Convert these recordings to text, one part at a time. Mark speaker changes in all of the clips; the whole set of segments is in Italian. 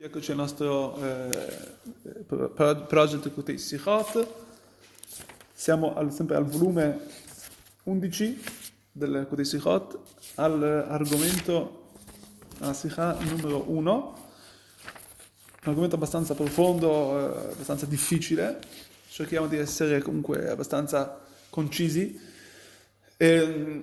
Speaker 1: Eccoci al nostro eh, pro- project Kutei Sichot. Siamo al, sempre al volume 11 del Kutei Sichot, all'argomento, alla Sikha numero 1, un argomento abbastanza profondo, eh, abbastanza difficile. Cerchiamo di essere comunque abbastanza concisi. E,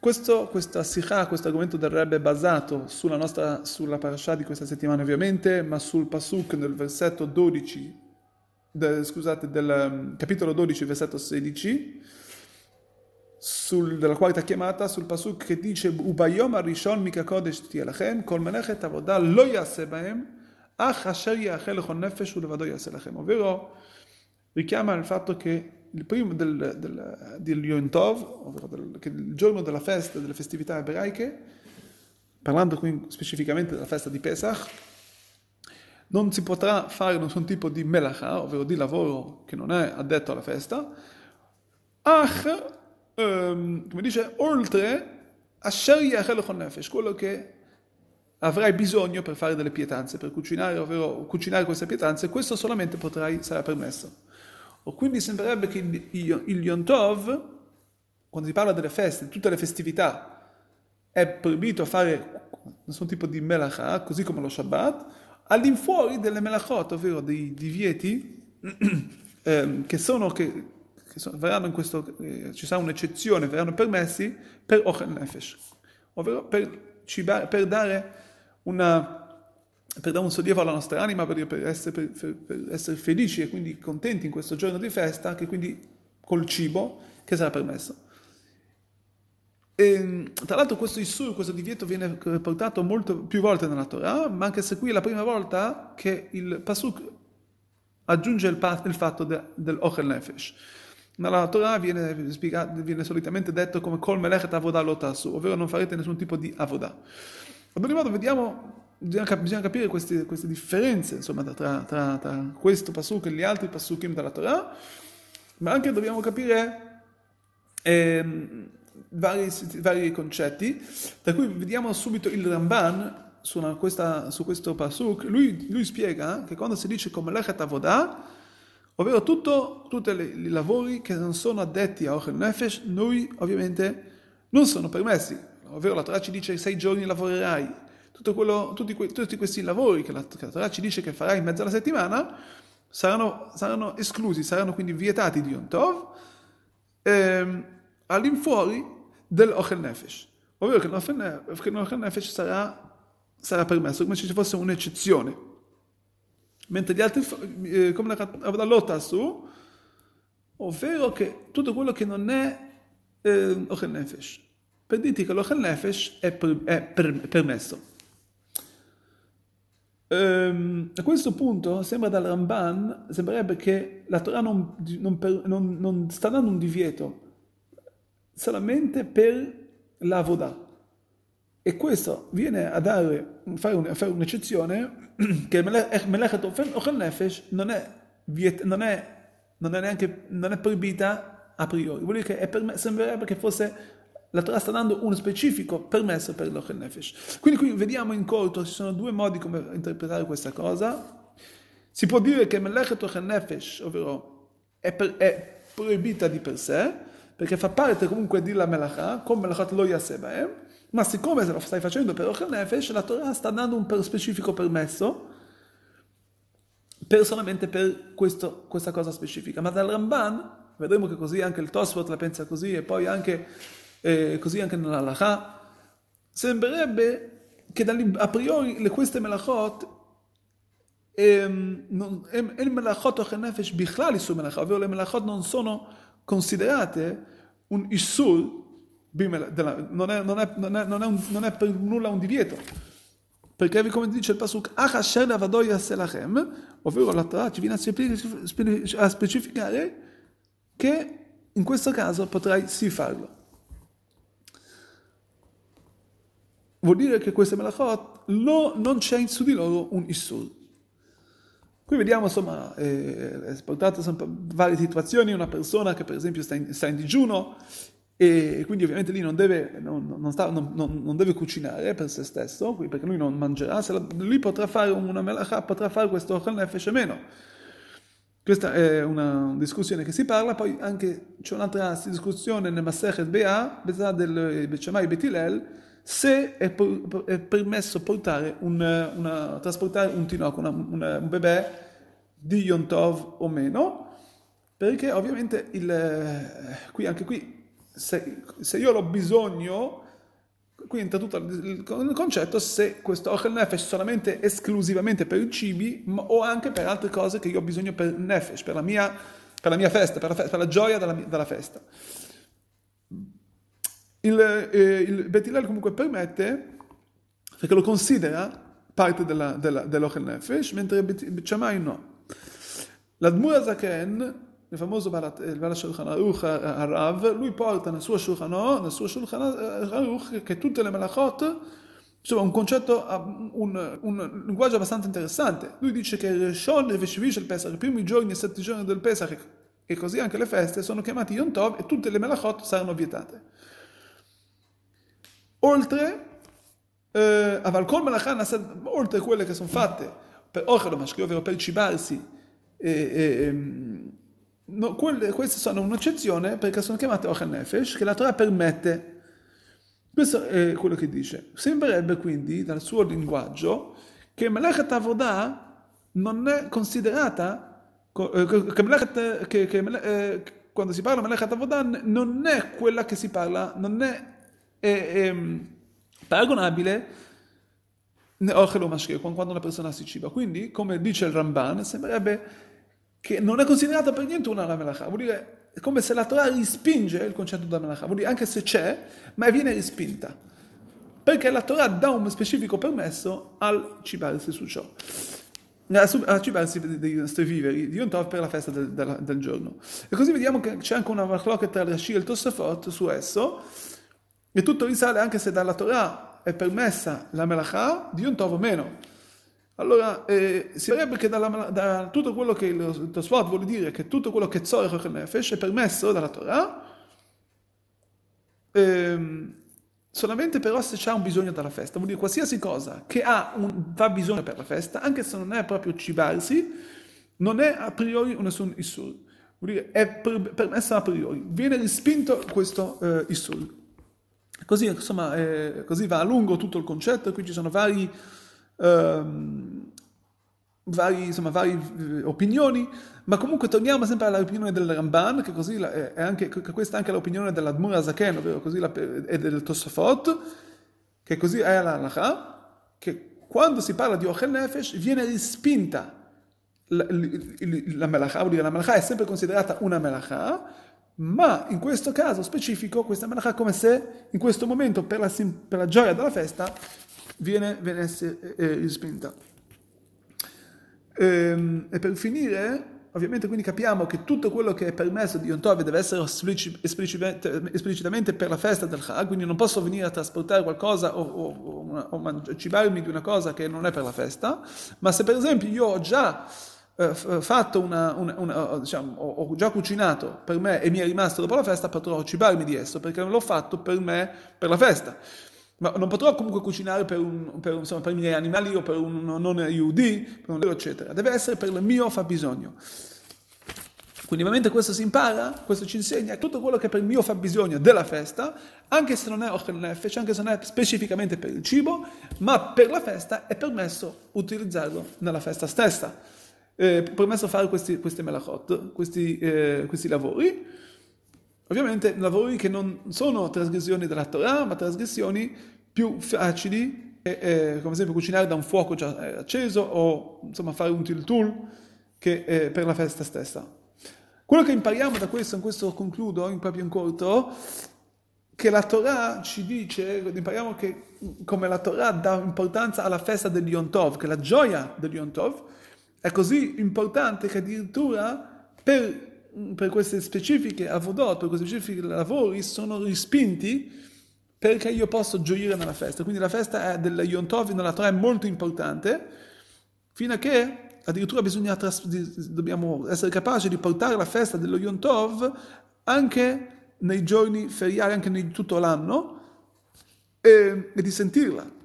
Speaker 1: questo, questa sikha, questo argomento del Rebbe è basato sulla nostra, sulla parasha di questa settimana ovviamente, ma sul pasuk nel versetto 12, del, scusate, del um, capitolo 12, versetto 16, sul, della quarta chiamata, sul pasuk che dice Ubayom arishon mika kodesh tielachem, kol menechet avodah lo yase baem, ach asher yachel nefesh ulevado yase lachem, ovvero richiama il fatto che il primo del, del, del Yom Tov, ovvero del, il giorno della festa, delle festività ebraiche, parlando qui specificamente della festa di Pesach, non si potrà fare nessun tipo di melacha, ovvero di lavoro che non è addetto alla festa, ach, um, come dice, oltre a con nefesh, quello che avrai bisogno per fare delle pietanze, per cucinare, ovvero cucinare queste pietanze, questo solamente potrai, sarà permesso. O quindi sembrerebbe che il, il Yom Tov, quando si parla delle feste, di tutte le festività, è proibito fare nessun tipo di melacha, così come lo Shabbat, all'infuori delle melachot, ovvero dei divieti eh, che sono, che, che sono, verranno in questo, eh, ci sarà un'eccezione, verranno permessi per Ochel Nefesh, ovvero per, cibare, per dare una per dare un sollievo alla nostra anima, per, per, essere, per, per, essere, felici e quindi contenti in questo giorno di festa, che quindi col cibo che sarà permesso. E, tra l'altro questo Issur, questo divieto viene portato molto più volte nella Torah, ma anche se qui è la prima volta che il Pasuk aggiunge il, il fatto de, del Ochel Nefesh. Nella Torah viene, viene solitamente detto come Kol Melechet Avodah Lotasu, ovvero non farete nessun tipo di Avodah. Ad ogni modo vediamo bisogna, bisogna capire queste, queste differenze insomma, tra, tra, tra, questo pasuk e gli altri pasukim della Torah, ma anche dobbiamo capire eh, vari, vari, concetti, da cui vediamo subito il Ramban su, questa, su questo pasuk, lui, lui, spiega che quando si dice come lechet avodah, ovvero tutti i lavori che non sono addetti a Ochel Nefesh, noi ovviamente non sono permessi, ovvero la Torah ci dice sei giorni lavorerai, quello, tutti, tutti, questi lavori che la, che la, Torah ci dice che farai in mezzo alla settimana saranno, saranno esclusi, saranno quindi vietati di Yom Tov ehm, all'infuori del Ochel Nefesh. Ovvero che l'Ochel Nefesh sarà, sarà permesso come se ci fosse un'eccezione. Mentre gli altri, eh, come la lotta su, ovvero che tutto quello che non è eh, Ochel Nefesh. Per dirti che l'Ochel Nefesh è, per, è per, permesso. Ehm, a questo punto sembra dal Ramban, sembrerebbe che la Torah non, non, per, non, non sta dando un divieto solamente per la Vodah. E questo viene a, dare, fare, un, a fare un'eccezione che Melechet Ochel Nefesh non è, viet, non, è, non è neanche non è proibita a priori. Vuol dire che per, sembrerebbe che fosse la Torah sta dando uno specifico permesso per l'Ochel Nefesh. Quindi qui vediamo in corto, ci sono due modi come interpretare questa cosa. Si può dire che Melechet Ochel Nefesh, ovvero è, per, è, proibita di per sé, perché fa parte comunque di la Melacha, come Melachat lo Yasebaem, ma siccome se lo stai facendo per Ochel Nefesh, la Torah sta dando un per specifico permesso, personalmente per questo, questa cosa specifica. Ma dal Ramban, vedremo che così anche il Tosfot la pensa così, e poi anche eh, così anche nell'Alaha, sembrerebbe che a priori le, queste ehm, melachot ovvero le melachot non sono considerate un isur, non è per nulla un divieto. Perché come dice il Pasuk, ovvero la Torah ci viene a specificare che in questo caso potrai sì farlo. Vuol dire che queste melachot lo, non c'è su di loro un issur. Qui vediamo insomma, eh, portate varie situazioni, una persona che per esempio sta in, sta in digiuno e quindi ovviamente lì non deve, non, non, sta, non, non deve cucinare per se stesso, perché lui non mangerà, la, lui potrà fare una melacha, potrà fare questo Ochel Nefesh o meno. Questa è una discussione che si parla, poi anche c'è un'altra discussione nel Masechet Bea, del Bechamai Betilel, se è, è, permesso portare un, una, trasportare un tinoco, una, una, un bebè di Yom Tov o meno, perché ovviamente il, qui, anche qui se, se io ho bisogno, qui entra tutto il concetto se questo Ochel Nefesh solamente esclusivamente per i cibi o anche per altre cose che io ho bisogno per Nefesh, per la mia, per la mia festa, per la, fe- per la gioia della, della festa. Il, eh, il Betilel comunque permette, perché lo considera parte della, della, dell'Ochel Nefesh, mentre il Chamai no. L'Admur Zaken il famoso Bala Shulchan Aruch Arav, lui porta nel suo Shulchan, nel suo Shulchan Aruch che tutte le melachot, insomma un concetto, un, un, linguaggio abbastanza interessante. Lui dice che il Shon e Veshivish il Pesach, i primi giorni e sette giorni del Pesach e così anche le feste sono chiamati Yom Tov e tutte le melachot saranno vietate. Oltre, eh, Aval Kol Melachan, oltre quelle che sono fatte per Ochel ovvero per cibarsi, e, e, No, quelle, queste sono un'eccezione perché sono chiamate Ochel Nefesh, che la Torah permette. Questo è quello che dice. Sembrerebbe quindi, dal suo linguaggio, che Melechet Avodah non è considerata, eh, che, Melechet, che, che eh, quando si parla Melechet Avodah non è quella che si parla, non è paragonabile Ochel o Mashke, quando una persona si ciba. Quindi, come dice il Ramban, sembrerebbe che non è considerata per niente una melacha, vuol dire è come se la Torah rispinge il concetto della melacha, vuol dire anche se c'è, ma viene rispinta, perché la Torah dà un specifico permesso al cibarsi su ciò, a cibarsi dei nostri viveri di Yom Tov per la festa del, del, del, giorno. E così vediamo che c'è anche una machlok tra Rashi e il Tosafot su esso, e tutto risale anche se dalla Torah è permessa la melacha di Yom Tov o meno. Allora, eh, si vedrebbe che dalla, da tutto quello che il Tosfot vuole dire, che tutto quello che Tzorech Nefesh è permesso dalla Torah, ehm, solamente però se c'è un bisogno dalla festa, vuol dire qualsiasi cosa che ha un, fa bisogno per la festa, anche se non è proprio cibarsi, non è a priori un nessun issur, vuol dire è per, permessa a priori, viene respinto questo eh, issur. Così, insomma, eh, così va a lungo tutto il concetto, qui ci sono vari ehm, vari, insomma, varie eh, opinioni, ma comunque torniamo sempre all'opinione del Ramban, che così è anche, che questa è anche l'opinione dell'Admur Azaken, ovvero così la, e del Tosafot, che così è la halakha, che quando si parla di Ochel Nefesh viene rispinta. La, la melacha, vuol dire la melacha è sempre considerata una melacha, ma in questo caso specifico questa melacha è come se in questo momento per la, per la gioia della festa viene, viene essere eh, rispinta. Ehm, e, per finire, ovviamente quindi capiamo che tutto quello che è permesso di Yom Tov deve essere esplicitamente per la festa del Chag, quindi non posso venire a trasportare qualcosa o, o, o, o cibarmi di una cosa che non è per la festa, ma se per esempio io ho già eh, fatto una, una, una diciamo, ho, già cucinato per me e mi è rimasto dopo la festa, potrò cibarmi di esso perché non l'ho fatto per me per la festa. Ma non potrò comunque cucinare per, un, per, insomma, per i miei animali o per un non IUD, eccetera. Deve essere per il mio fabbisogno. Quindi ovviamente questo si impara, questo ci insegna tutto quello che per il mio fabbisogno della festa, anche se non è Ochel Nefesh, anche se non è specificamente per il cibo, ma per la festa è permesso utilizzarlo nella festa stessa. È permesso fare questi, questi melachot, questi, eh, questi lavori. Ovviamente lavori che non sono trasgressioni della Torah, ma trasgressioni più facili, eh, eh, come esempio cucinare da un fuoco già eh, acceso o insomma fare un tiltul che eh, per la festa stessa. Quello che impariamo da questo, in questo concludo, in proprio in corto, che la Torah ci dice, impariamo che come la Torah dà importanza alla festa del Yom Tov, che la gioia del Yom Tov è così importante che addirittura per per queste specifiche avodot, per questi specifici lavori, sono rispinti perché io posso gioire nella festa. Quindi la festa del Yom Tov nella Torah è molto importante, fino a che addirittura bisogna dobbiamo essere capaci di portare la festa dello Yom Tov anche nei giorni feriali, anche in tutto l'anno, e, e di sentirla.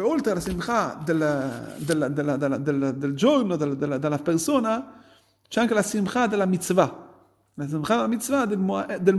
Speaker 1: Oltre alla simcha del, del, del, del giorno, della persona, c'è anche la simcha della mitzvah. La simcha della mitzvah del, del